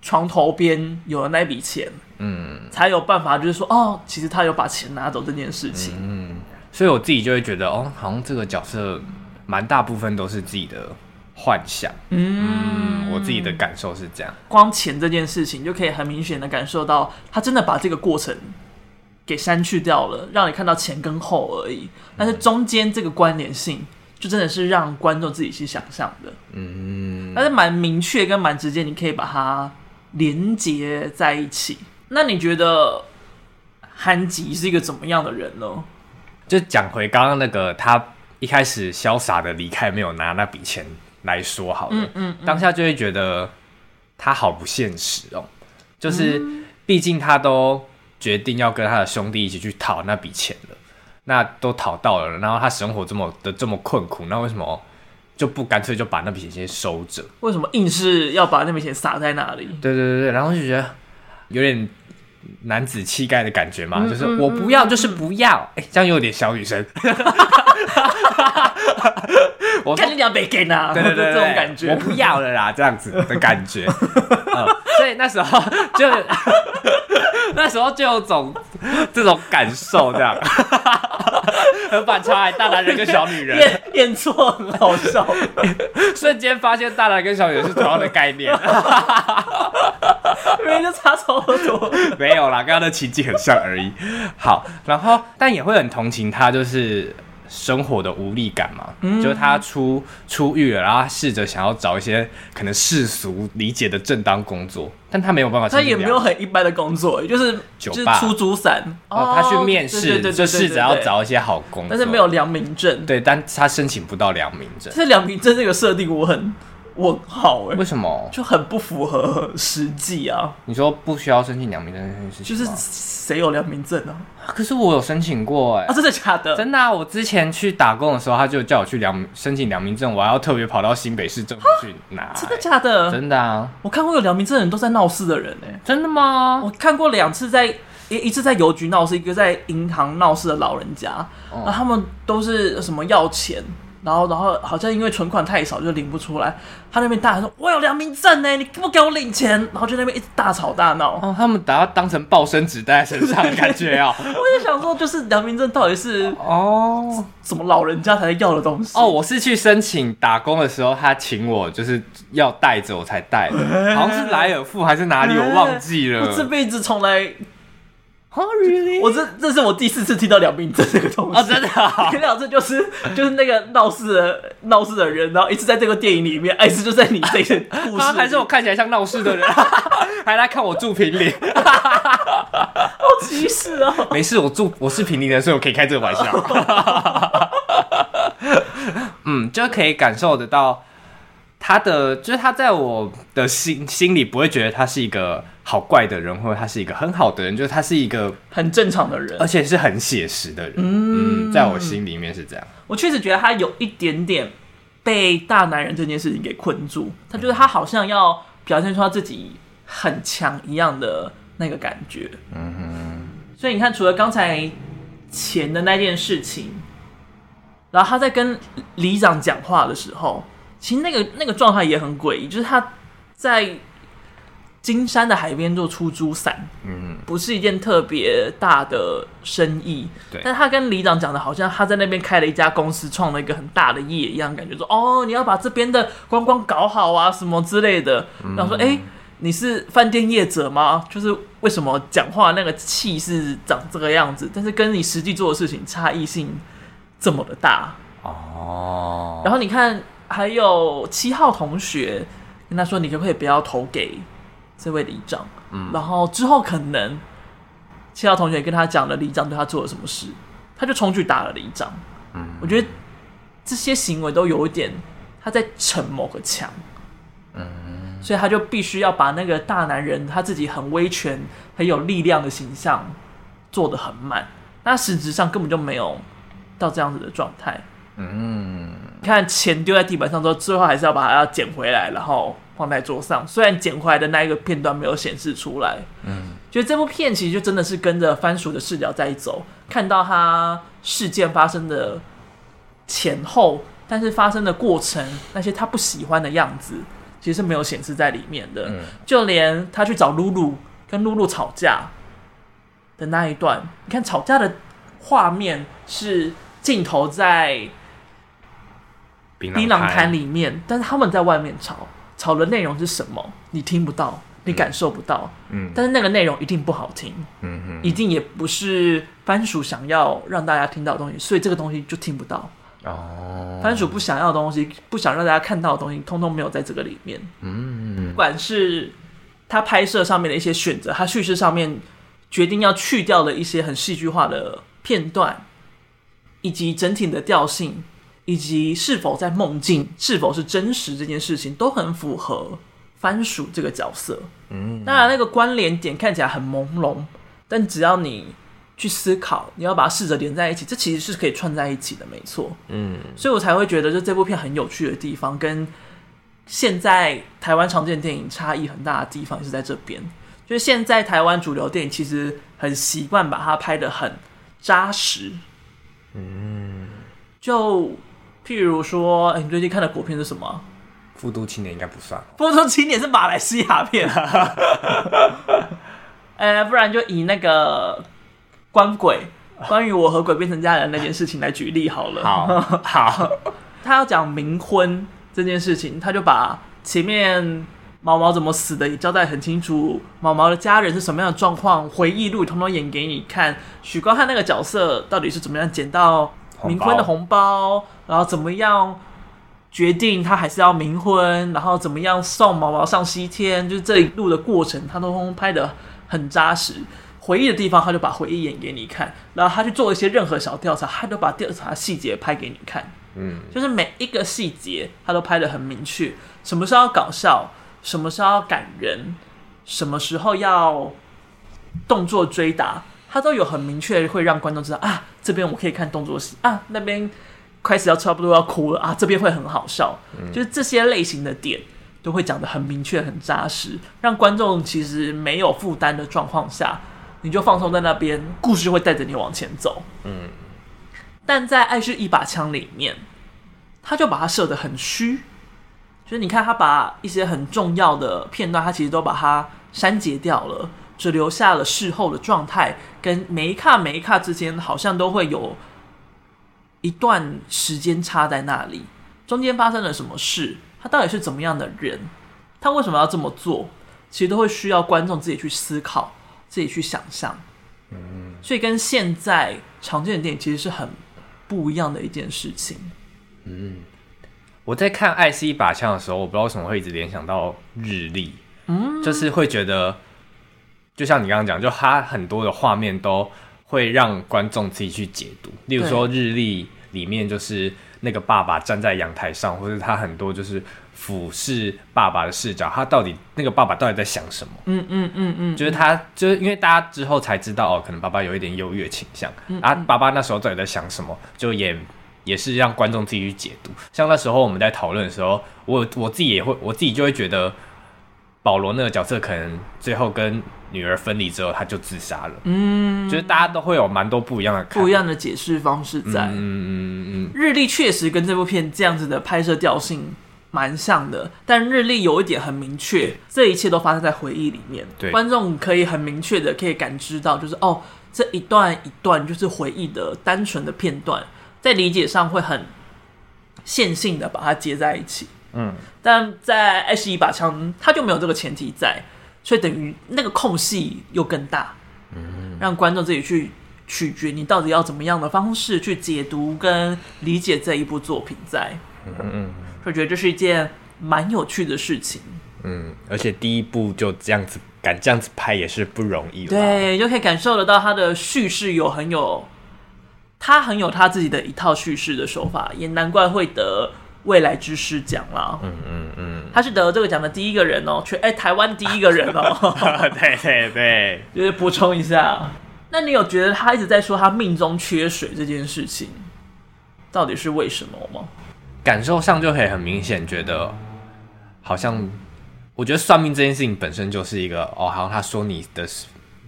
床头边有了那笔钱，嗯，才有办法，就是说哦，其实他有把钱拿走这件事情。嗯，所以我自己就会觉得哦，好像这个角色蛮大部分都是自己的。幻想，嗯，我自己的感受是这样。光钱这件事情，就可以很明显的感受到，他真的把这个过程给删去掉了，让你看到前跟后而已。但是中间这个关联性，就真的是让观众自己去想象的，嗯，但是蛮明确跟蛮直接，你可以把它连接在一起。那你觉得韩吉是一个怎么样的人呢？就讲回刚刚那个，他一开始潇洒的离开，没有拿那笔钱。来说好了，嗯嗯嗯、当下就会觉得他好不现实哦，就是毕竟他都决定要跟他的兄弟一起去讨那笔钱了，那都讨到了，然后他生活这么的这么困苦，那为什么就不干脆就把那笔钱先收着？为什么硬是要把那笔钱撒在那里？对对对对，然后就觉得有点男子气概的感觉嘛，嗯、就是我不要就是不要，哎、欸，这样有点小女生。我看你俩被给呢，对对对，这种感觉，我不要了啦，这样子的感觉。嗯，所以那时候就 那时候就有种这种感受，这样很反差，大男人跟小女人演演错很好笑，瞬间发现大男人跟小女人是同样的概念，明明就差超多，没有啦，刚刚的情景很像而已。好，然后但也会很同情他，就是。生活的无力感嘛，嗯、就是他出出狱了，然后他试着想要找一些可能世俗理解的正当工作，但他没有办法。他也没有很一般的工作，就是酒吧、出租伞。哦，他去面试，就试着要找一些好工作，但是没有良民证。对，但他申请不到良民证。这良民证这个设定我很问号哎，为什么？就很不符合实际啊。你说不需要申请良民证这件事情，就是谁有良民证呢？可是我有申请过哎、欸，啊，真的假的？真的啊！我之前去打工的时候，他就叫我去良申请良民证，我还要特别跑到新北市政府去拿、欸。真的假的？真的啊！我看过有良民证的人都在闹事的人哎、欸，真的吗？我看过两次在一一次在邮局闹事，一个在银行闹事的老人家，那、哦、他们都是什么要钱？然后，然后好像因为存款太少，就领不出来。他那边大喊说：“我有良民证呢，你不给我领钱？”然后就那边一直大吵大闹。哦，他们把它当成报生纸带在身上的感觉啊！我就想说，就是良民证到底是哦什么老人家才要的东西？哦，我是去申请打工的时候，他请我就是要带着我才带的，好像是莱尔富还是哪里，我忘记了。我这辈子从来。Oh, really? 我这这是我第四次听到良民证这个东西啊，真的、啊，前两次就是就是那个闹事的闹事的人，然后一次在这个电影里面，一次就在你这个故事，还是我看起来像闹事的人，还来看我住平林，好歧视哦！没事，我住我是平林人，所以我可以开这个玩笑。嗯，就可以感受得到他的，就是他在我的心心里不会觉得他是一个。好怪的人，或者他是一个很好的人，就是他是一个很正常的人，而且是很写实的人。嗯，嗯，在我心里面是这样。我确实觉得他有一点点被大男人这件事情给困住，他觉得他好像要表现出他自己很强一样的那个感觉。嗯哼。所以你看，除了刚才钱的那件事情，然后他在跟里长讲话的时候，其实那个那个状态也很诡异，就是他在。金山的海边做出租伞，嗯，不是一件特别大的生意，对。但他跟里长讲的，好像他在那边开了一家公司，创了一个很大的业一样，感觉说，哦，你要把这边的观光搞好啊，什么之类的。然后说，哎、你是饭店业者吗？就是为什么讲话那个气势长这个样子，但是跟你实际做的事情差异性这么的大哦。然后你看，还有七号同学跟他说，你可不可以不要投给？这位里长，嗯，然后之后可能其他同学跟他讲了里长对他做了什么事，他就冲去打了里长。嗯，我觉得这些行为都有一点他在逞某个强，嗯，所以他就必须要把那个大男人他自己很威权、很有力量的形象做得很满，那实质上根本就没有到这样子的状态。嗯，你看钱丢在地板上之后，最后还是要把它要捡回来，然后。放在桌上，虽然捡回来的那一个片段没有显示出来，嗯，觉得这部片其实就真的是跟着番薯的视角在走，看到他事件发生的前后，但是发生的过程，那些他不喜欢的样子，其实是没有显示在里面的。嗯，就连他去找露露跟露露吵架的那一段，你看吵架的画面是镜头在槟榔摊里面，但是他们在外面吵。吵的内容是什么？你听不到，你感受不到。嗯，但是那个内容一定不好听。嗯哼，一定也不是番薯想要让大家听到的东西，所以这个东西就听不到。哦，番薯不想要的东西，不想让大家看到的东西，通通没有在这个里面。嗯，不管是他拍摄上面的一些选择，他叙事上面决定要去掉的一些很戏剧化的片段，以及整体的调性。以及是否在梦境，是否是真实这件事情，都很符合番薯这个角色。嗯，当然那个关联点看起来很朦胧，但只要你去思考，你要把它试着连在一起，这其实是可以串在一起的，没错。嗯，所以我才会觉得，就这部片很有趣的地方，跟现在台湾常见电影差异很大的地方，也是在这边。就是现在台湾主流电影其实很习惯把它拍的很扎实。嗯，就。譬如说，哎，你最近看的国片是什么？《富都青年》应该不算，《富都青年》是马来西亚片。呃，不然就以那个关鬼，关于我和鬼变成家人那件事情来举例好了。好，好，他要讲冥婚这件事情，他就把前面毛毛怎么死的也交代很清楚，毛毛的家人是什么样的状况，回忆录通通演给你看，许光汉那个角色到底是怎么样捡到。冥婚的红包，然后怎么样决定他还是要冥婚，然后怎么样送毛毛上西天，就是这一路的过程，他都拍的很扎实。回忆的地方，他就把回忆演给你看，然后他去做一些任何小调查，他都把调查细节拍给你看。嗯，就是每一个细节他都拍的很明确，什么时候要搞笑，什么时候要感人，什么时候要动作追打。他都有很明确，会让观众知道啊，这边我可以看动作戏啊，那边开始要差不多要哭了啊，这边会很好笑，嗯、就是这些类型的点都会讲得很明确、很扎实，让观众其实没有负担的状况下你就放松在那边，故事会带着你往前走。嗯，但在《爱是一把枪》里面，他就把它设得很虚，就是你看他把一些很重要的片段，他其实都把它删节掉了，只留下了事后的状态，跟每一卡每一卡之间好像都会有一段时间差在那里，中间发生了什么事，他到底是怎么样的人，他为什么要这么做，其实都会需要观众自己去思考。自己去想象，嗯，所以跟现在常见的电影其实是很不一样的一件事情。嗯，我在看《爱是一把枪》的时候，我不知道为什么会一直联想到日历，嗯，就是会觉得，就像你刚刚讲，就它很多的画面都会让观众自己去解读。例如说，日历里面就是那个爸爸站在阳台上，或者他很多就是。俯视爸爸的视角，他到底那个爸爸到底在想什么？嗯嗯嗯嗯，就是他，就是因为大家之后才知道哦，可能爸爸有一点优越倾向，嗯嗯啊，爸爸那时候到底在想什么？就也也是让观众自己去解读。像那时候我们在讨论的时候，我我自己也会，我自己就会觉得，保罗那个角色可能最后跟女儿分离之后，他就自杀了。嗯，就是大家都会有蛮多不一样的看不一样的解释方式在。嗯嗯嗯嗯，日历确实跟这部片这样子的拍摄调性。蛮像的，但日历有一点很明确，这一切都发生在回忆里面。对，观众可以很明确的可以感知到，就是哦，这一段一段就是回忆的单纯的片段，在理解上会很线性的把它接在一起。嗯，但在《爱是一把枪》，它就没有这个前提在，所以等于那个空隙又更大。嗯，让观众自己去取决你到底要怎么样的方式去解读跟理解这一部作品在。嗯嗯。我觉得这是一件蛮有趣的事情。嗯，而且第一部就这样子敢这样子拍也是不容易。对，就可以感受得到他的叙事有很有，他很有他自己的一套叙事的手法，也难怪会得未来之师奖啦。嗯嗯嗯，他是得了这个奖的第一个人哦，全哎台湾第一个人哦。对对对，就是补充一下。那你有觉得他一直在说他命中缺水这件事情，到底是为什么吗？感受上就可以很明显觉得，好像我觉得算命这件事情本身就是一个哦，好像他说你的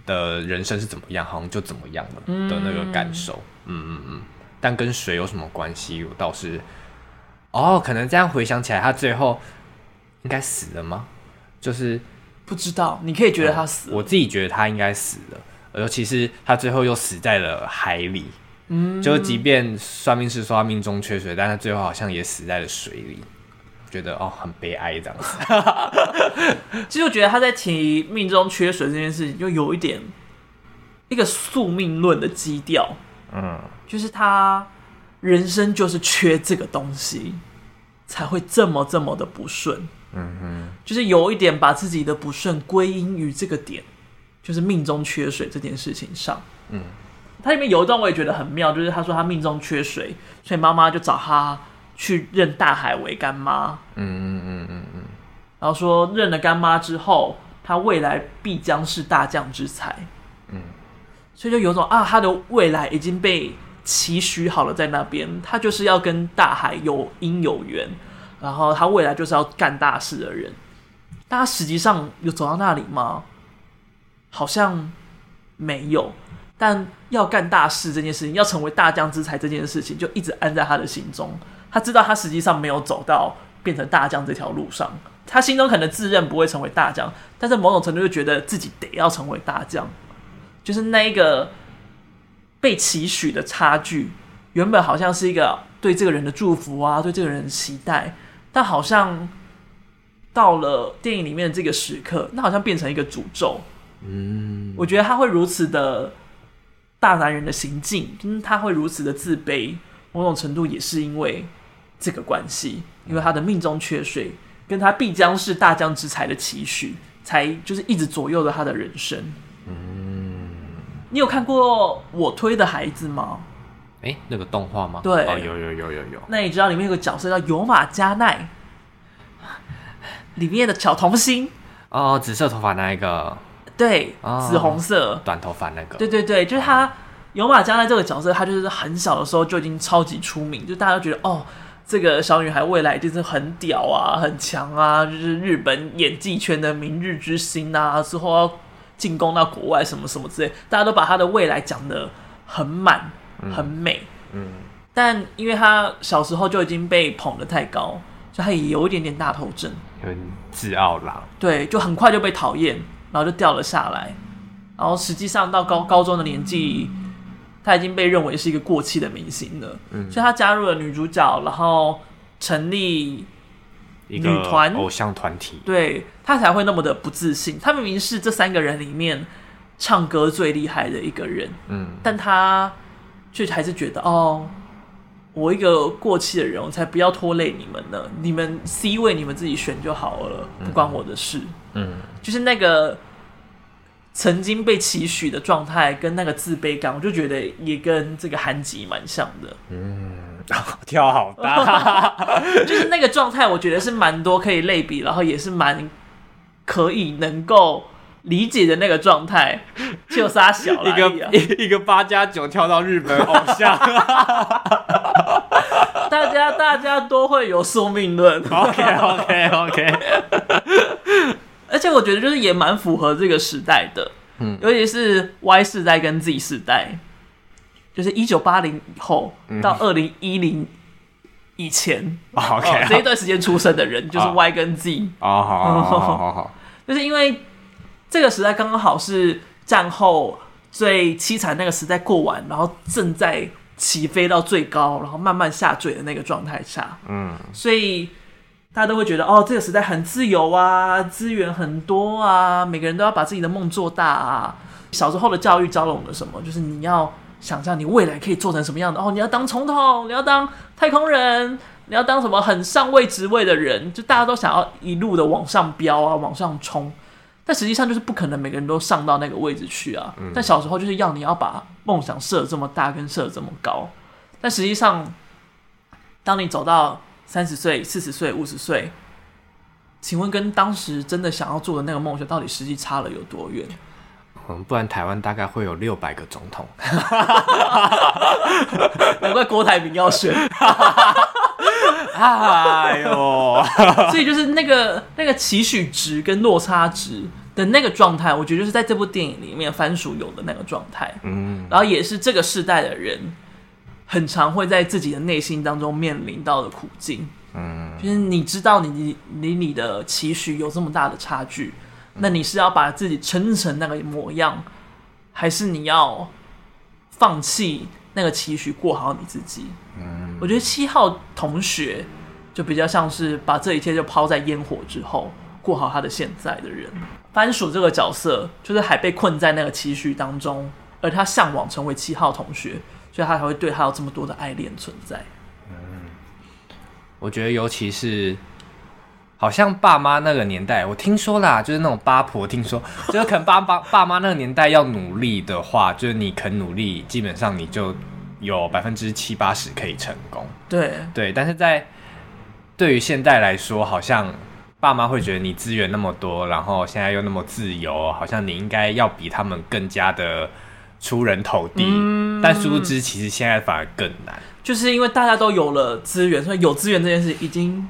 的人生是怎么样，好像就怎么样了的那个感受。嗯嗯嗯。但跟水有什么关系？我倒是哦，可能这样回想起来，他最后应该死了吗？就是不知道。你可以觉得他死了。嗯，我自己觉得他应该死了，尤其是他最后又死在了海里。嗯，就即便算命师说他命中缺水，但他最后好像也死在了水里，觉得哦很悲哀这样子。其实我觉得他在提命中缺水这件事情，就有一点一个宿命论的基调。嗯，就是他人生就是缺这个东西，才会这么这么的不顺。嗯哼，就是有一点把自己的不顺归因于这个点，就是命中缺水这件事情上。嗯。他里面有一段我也觉得很妙，就是他说他命中缺水，所以妈妈就找他去认大海为干妈。嗯嗯嗯嗯嗯。然后说认了干妈之后，他未来必将是大将之才。嗯。所以就有种啊，他的未来已经被期许好了，在那边，他就是要跟大海有因有缘，然后他未来就是要干大事的人。但他实际上有走到那里吗？好像没有。但要干大事这件事情，要成为大将之才这件事情，就一直安在他的心中。他知道他实际上没有走到变成大将这条路上，他心中可能自认不会成为大将，但是某种程度就觉得自己得要成为大将。就是那一个被期许的差距，原本好像是一个对这个人的祝福啊，对这个人的期待，但好像到了电影里面的这个时刻，那好像变成一个诅咒。嗯，我觉得他会如此的。大男人的行径，嗯，他会如此的自卑，某种程度也是因为这个关系，因为他的命中缺水，跟他必将是大将之才的期许，才就是一直左右着他的人生。嗯，你有看过我推的孩子吗？哎、欸，那个动画吗？对，哦，有有有有有。那你知道里面有个角色叫有马加奈，里面的小童星哦，紫色头发那一个。对，紫红色、哦、短头发那个。对对对，就是他。有马加奈这个角色，他就是很小的时候就已经超级出名，就大家都觉得哦，这个小女孩未来就是很屌啊，很强啊，就是日本演技圈的明日之星啊，之后要进攻到国外什么什么之类，大家都把他的未来讲得很满、很美。嗯，但因为他小时候就已经被捧得太高，所以他也有一点点大头症，很自傲啦。对，就很快就被讨厌，然后就掉了下来。然后实际上到高高中的年纪，他已经被认为是一个过气的明星了。嗯，所以他加入了女主角，然后成立女团偶像团体，对，他才会那么的不自信。他明明是这三个人里面唱歌最厉害的一个人，嗯，但他却还是觉得哦，我一个过气的人，我才不要拖累你们呢。你们 C 位你们自己选就好了，不关我的事。嗯，就是那个。曾经被期许的状态跟那个自卑感，我就觉得也跟这个韩吉蛮像的。嗯，跳好大，就是那个状态，我觉得是蛮多可以类比，然后也是蛮可以能够理解的那个状态。就杀小了，一个一个八加九跳到日本偶像，大家大家都会有宿命论。OK OK OK。而且我觉得就是也蛮符合这个时代的，嗯，尤其是 Y 世代跟 Z 世代，就是一九八零以后到二零一零以前，OK，这一段时间出生的人就是 Y 跟 Z，好好好好，就是因为这个时代刚刚好是战后最凄惨那个时代过完，然后正在起飞到最高，然后慢慢下坠的那个状态下，嗯，所以。大家都会觉得哦，这个时代很自由啊，资源很多啊，每个人都要把自己的梦做大啊。小时候的教育教了我们什么？就是你要想象你未来可以做成什么样的哦，你要当总统，你要当太空人，你要当什么很上位职位的人，就大家都想要一路的往上飙啊，往上冲。但实际上就是不可能每个人都上到那个位置去啊。但小时候就是要你要把梦想设得这么大，跟设得这么高。但实际上，当你走到三十岁、四十岁、五十岁，请问跟当时真的想要做的那个梦想，到底实际差了有多远？嗯，不然台湾大概会有六百个总统，难怪郭台铭要选。哎呦，所以就是那个那个期许值跟落差值的那个状态，我觉得就是在这部电影里面番薯有的那个状态。嗯，然后也是这个世代的人。很常会在自己的内心当中面临到的苦境，嗯，就是你知道你离你，你的期许有这么大的差距，那你是要把自己撑成那个模样，还是你要放弃那个期许，过好你自己？嗯，我觉得七号同学就比较像是把这一切就抛在烟火之后，过好他的现在的人。番薯这个角色就是还被困在那个期许当中，而他向往成为七号同学。所以他才会对他有这么多的爱恋存在。嗯，我觉得尤其是，好像爸妈那个年代，我听说啦，就是那种八婆听说，就是可能爸爸爸妈那个年代要努力的话，就是你肯努力，基本上你就有百分之七八十可以成功。对对，但是在对于现在来说，好像爸妈会觉得你资源那么多，然后现在又那么自由，好像你应该要比他们更加的。出人头地，嗯、但殊不知，其实现在反而更难，就是因为大家都有了资源，所以有资源这件事已经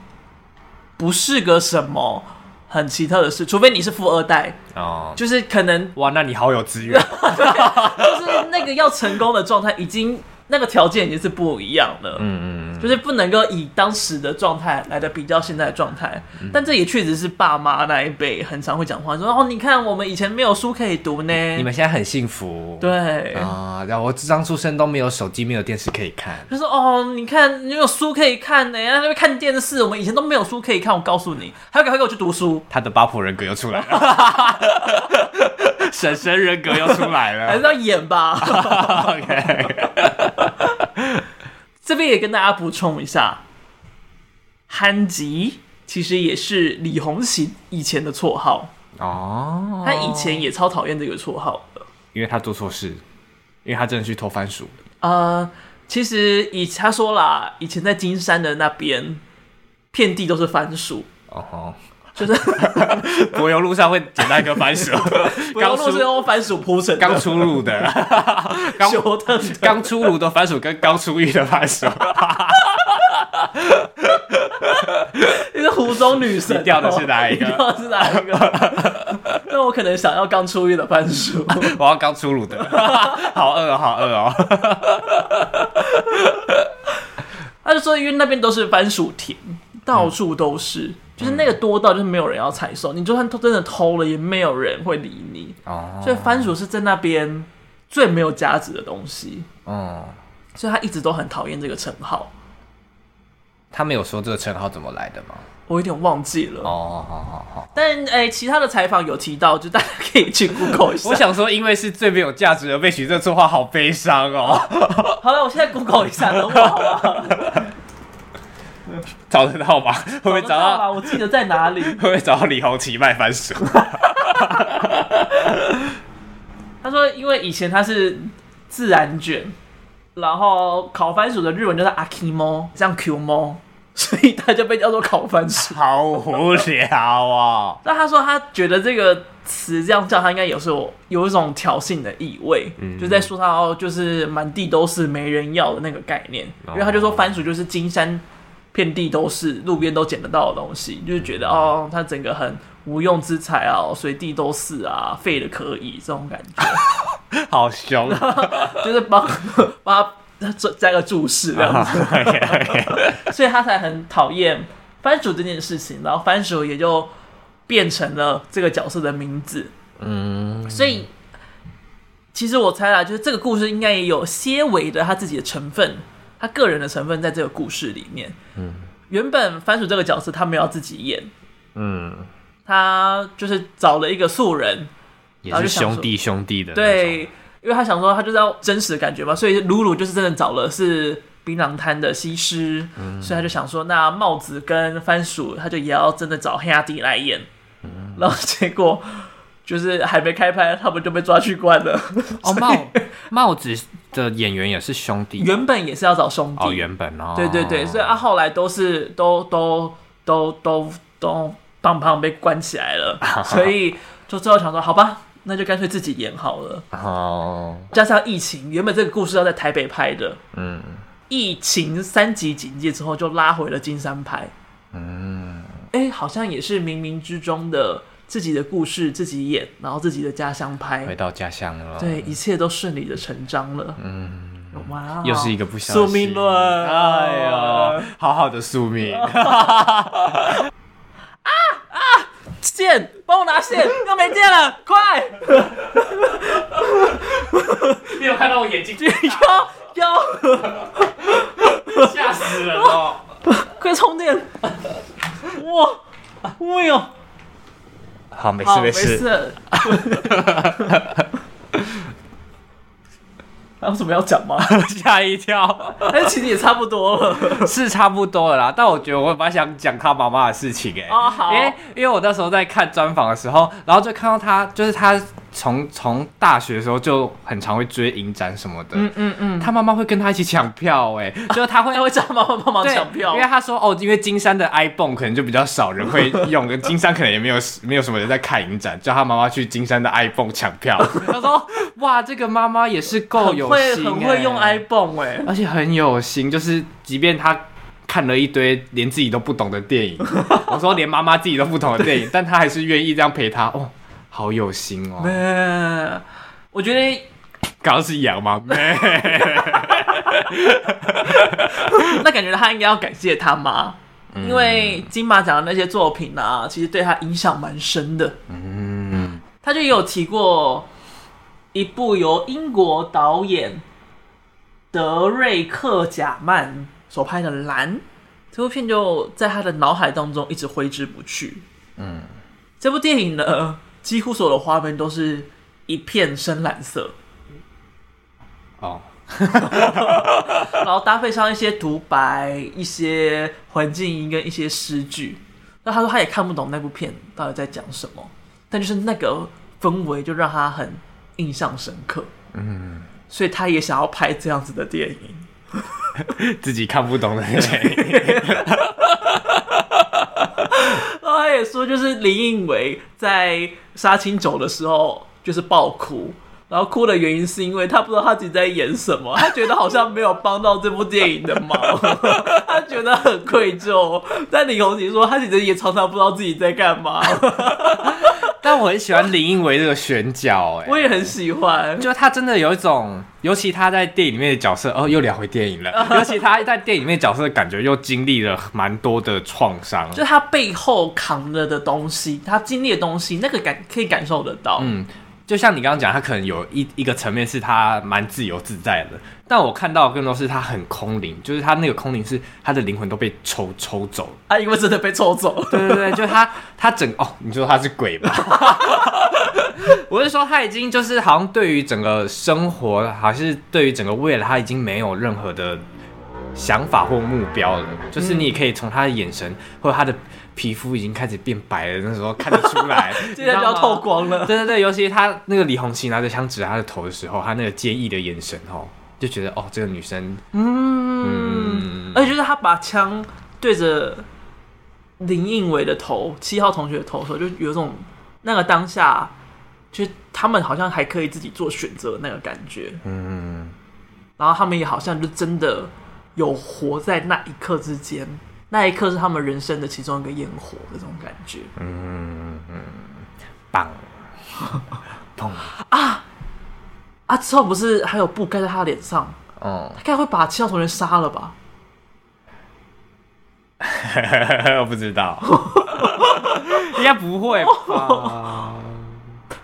不是个什么很奇特的事，除非你是富二代。哦，就是可能哇，那你好有资源，就是那个要成功的状态，已经那个条件已经是不一样的，嗯嗯。就是不能够以当时的状态来的比较现在的状态，嗯、但这也确实是爸妈那一辈很常会讲话，说哦，你看我们以前没有书可以读呢，你们现在很幸福，对。啊，然后我刚出生都没有手机，没有电视可以看，他说哦，你看你有书可以看呢，那边看电视，我们以前都没有书可以看，我告诉你，还要赶快给我去读书，他的八婆人格又出来了，婶婶人格又出来了，还是要演吧，OK。这边也跟大家补充一下，憨吉其实也是李鸿其以前的绰号哦。他以前也超讨厌这个绰号的，因为他做错事，因为他真的去偷番薯。呃，其实以他说啦，以前在金山的那边，遍地都是番薯哦。就是柏油路上会捡到一个番薯，柏油路是用番薯铺成，刚出炉的，刚刚出炉的番薯跟刚出狱的番薯，你是湖中女神，掉的是哪一个？掉的是哪一个？那我可能想要刚出狱的番薯，我要刚出炉的，好饿哦，好饿哦。他就说，因为那边都是番薯田，到处都是，嗯、就是那个多到就是没有人要采收，你就算真的偷了，也没有人会理你。哦，所以番薯是在那边最没有价值的东西。哦，所以他一直都很讨厌这个称号。他没有说这个称号怎么来的吗？我有点忘记了。哦，好好好。但哎、欸，其他的采访有提到，就大家可以去 Google 一下。我想说，因为是最没有价值而被取这个绰号，好悲伤哦。好了，我现在 Google 一下，等我好吧。找得到吗？会不会找到？到我记得在哪里？会不会找到李红旗卖番薯？他说，因为以前他是自然卷，然后烤番薯的日文就是阿 kimo，像 Q 猫。所以他就被叫做烤番薯，好无聊啊！那他说他觉得这个词这样叫他应该有时候有一种挑衅的意味，嗯、就在说他哦，就是满地都是没人要的那个概念。哦、因为他就说番薯就是金山遍地都是，路边都捡得到的东西，就是觉得哦，他整个很无用之才啊，随地都是啊，废的可以这种感觉，好凶，就是帮帮他。加个注释这样子. 所以他才很讨厌番薯这件事情，然后番薯也就变成了这个角色的名字。嗯，所以其实我猜啦，就是这个故事应该也有些微的他自己的成分，他个人的成分在这个故事里面。嗯，原本番薯这个角色他没有自己演，嗯，他就是找了一个素人，也是兄弟兄弟的，对。因为他想说，他就是要真实的感觉嘛，所以鲁鲁就是真的找了是槟榔摊的西施，嗯、所以他就想说，那帽子跟番薯，他就也要真的找黑阿迪来演，嗯、然后结果就是还没开拍，他们就被抓去关了。哦，帽 帽子的演员也是兄弟，原本也是要找兄弟，哦，原本哦，对对对，所以啊，后来都是都都都都都棒棒被关起来了，所以就最后想说，好吧。那就干脆自己演好了。哦，加上疫情，原本这个故事要在台北拍的。嗯，疫情三级警戒之后，就拉回了金山拍。嗯，哎、欸，好像也是冥冥之中的自己的故事自己演，然后自己的家乡拍，回到家乡了。对，一切都顺理的成章了。嗯，哇，又是一个不小宿命论。哎呀，好好的宿命。啊啊！线，帮我拿线，又没电了，快！你有看到我眼睛？有有，吓死人了！快充电！哇，哎呦！好，没事没事。还有什么要讲吗？吓一跳！但其实也差不多了，是差不多了啦。但我觉得我蛮想讲他妈妈的事情哎、欸。哦，好。因为因为我那时候在看专访的时候，然后就看到他，就是他从从大学的时候就很常会追影展什么的。嗯嗯嗯。他妈妈会跟他一起抢票哎、欸，就是他会会叫他妈妈帮忙抢票，因为他说哦，因为金山的 iPhone 可能就比较少人会 用，金山可能也没有没有什么人在看影展，叫他妈妈去金山的 iPhone 抢票。他说哇，这个妈妈也是够有。会很会用 iPhone 哎，而且很有心，就是即便他看了一堆连自己都不懂的电影，我说连妈妈自己都不懂的电影，但他还是愿意这样陪他哦，好有心哦。我觉得刚刚是羊吗？那感觉他应该要感谢他妈，嗯、因为金马奖的那些作品啊，其实对他影响蛮深的。嗯，他就有提过。一部由英国导演德瑞克贾曼所拍的《蓝》，这部片就在他的脑海当中一直挥之不去。嗯，这部电影呢，几乎所有的画面都是一片深蓝色。哦，然后搭配上一些独白、一些环境音跟一些诗句。那他说他也看不懂那部片到底在讲什么，但就是那个氛围就让他很。印象深刻，嗯，所以他也想要拍这样子的电影，自己看不懂的电影。也说，就是林应伟在杀青酒的时候就是爆哭，然后哭的原因是因为他不知道他自己在演什么，他觉得好像没有帮到这部电影的忙，他觉得很愧疚。但李红旗说，他其实也常常不知道自己在干嘛。但我很喜欢林英维这个选角，哎，我也很喜欢，就他真的有一种，尤其他在电影里面的角色，哦，又聊回电影了。尤其他在电影里面的角色的感觉又经历了蛮多的创伤，就他背后扛着的东西，他经历的东西，那个感可以感受得到。嗯，就像你刚刚讲，他可能有一一个层面是他蛮自由自在的。但我看到更多是他很空灵，就是他那个空灵是他的灵魂都被抽抽走啊，因为真的被抽走。对对对，就他他整哦，你说他是鬼吧？我是说他已经就是好像对于整个生活，还是对于整个未来，他已经没有任何的想法或目标了。就是你也可以从他的眼神或者他的皮肤已经开始变白了，那时候看得出来，现在就要透光了。对对对，尤其他那个李红旗拿着枪指着他的头的时候，他那个坚毅的眼神哦。就觉得哦，这个女生，嗯，嗯，而且就是他把枪对着林应伟的头，七号同学的头的时候，就有种那个当下，就他们好像还可以自己做选择的那个感觉，嗯，然后他们也好像就真的有活在那一刻之间，那一刻是他们人生的其中一个烟火的这种感觉，嗯嗯，棒，砰啊！啊！之后不是还有布盖在他脸上？哦，他该会把七号同学杀了吧？我不知道，应该不会吧？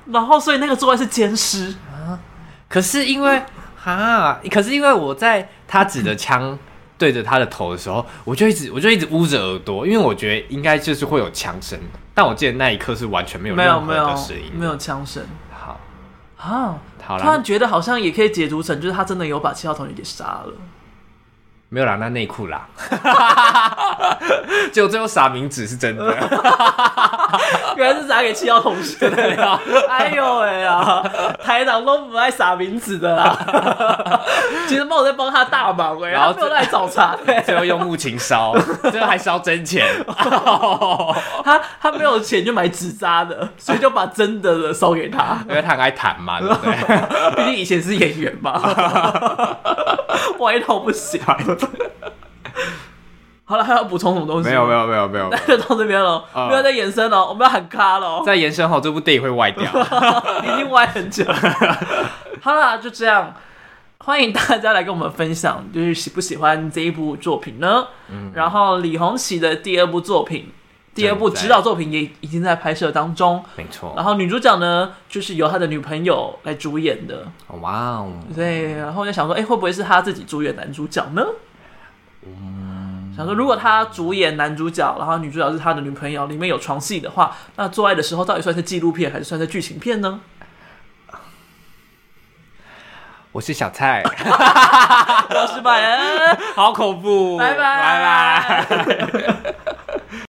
然后，所以那个座位是奸尸啊？可是因为啊，可是因为我在他指的枪对着他的头的时候，我就一直我就一直捂着耳朵，因为我觉得应该就是会有枪声，但我记得那一刻是完全没有任何的声音，没有枪声。好啊。突然觉得好像也可以解读成，就是他真的有把七号同学给杀了。没有啦，那内裤啦，结果最后撒名字是真的，原来是撒给七号同学的呀！哎呦哎呀，台长都不爱撒名字的啦。其实我在帮他大忙哎，然后最后来找茬，最后用木琴烧，最后还烧真钱。他他没有钱就买纸扎的，所以就把真的的烧给他，因为他很爱弹嘛，对不对？毕竟以前是演员嘛，歪到不行。好了，还要补充什么东西？没有，没有，没有，没有，那 就到这边了，不、呃、要再延伸了，我们要喊卡了。再延伸后，这部电影会歪掉，已经歪很久了。好了，就这样，欢迎大家来跟我们分享，就是喜不喜欢这一部作品呢？嗯，然后李红旗的第二部作品，第二部指导作品也已经在拍摄当中，没错。然后女主角呢，就是由他的女朋友来主演的。哇哦！对，然后我就想说，哎，会不会是他自己主演男主角呢？嗯，想说如果他主演男主角，然后女主角是他的女朋友，里面有床戏的话，那做爱的时候到底算是纪录片还是算是剧情片呢？我是小蔡，我是马恩，好恐怖，拜拜拜拜。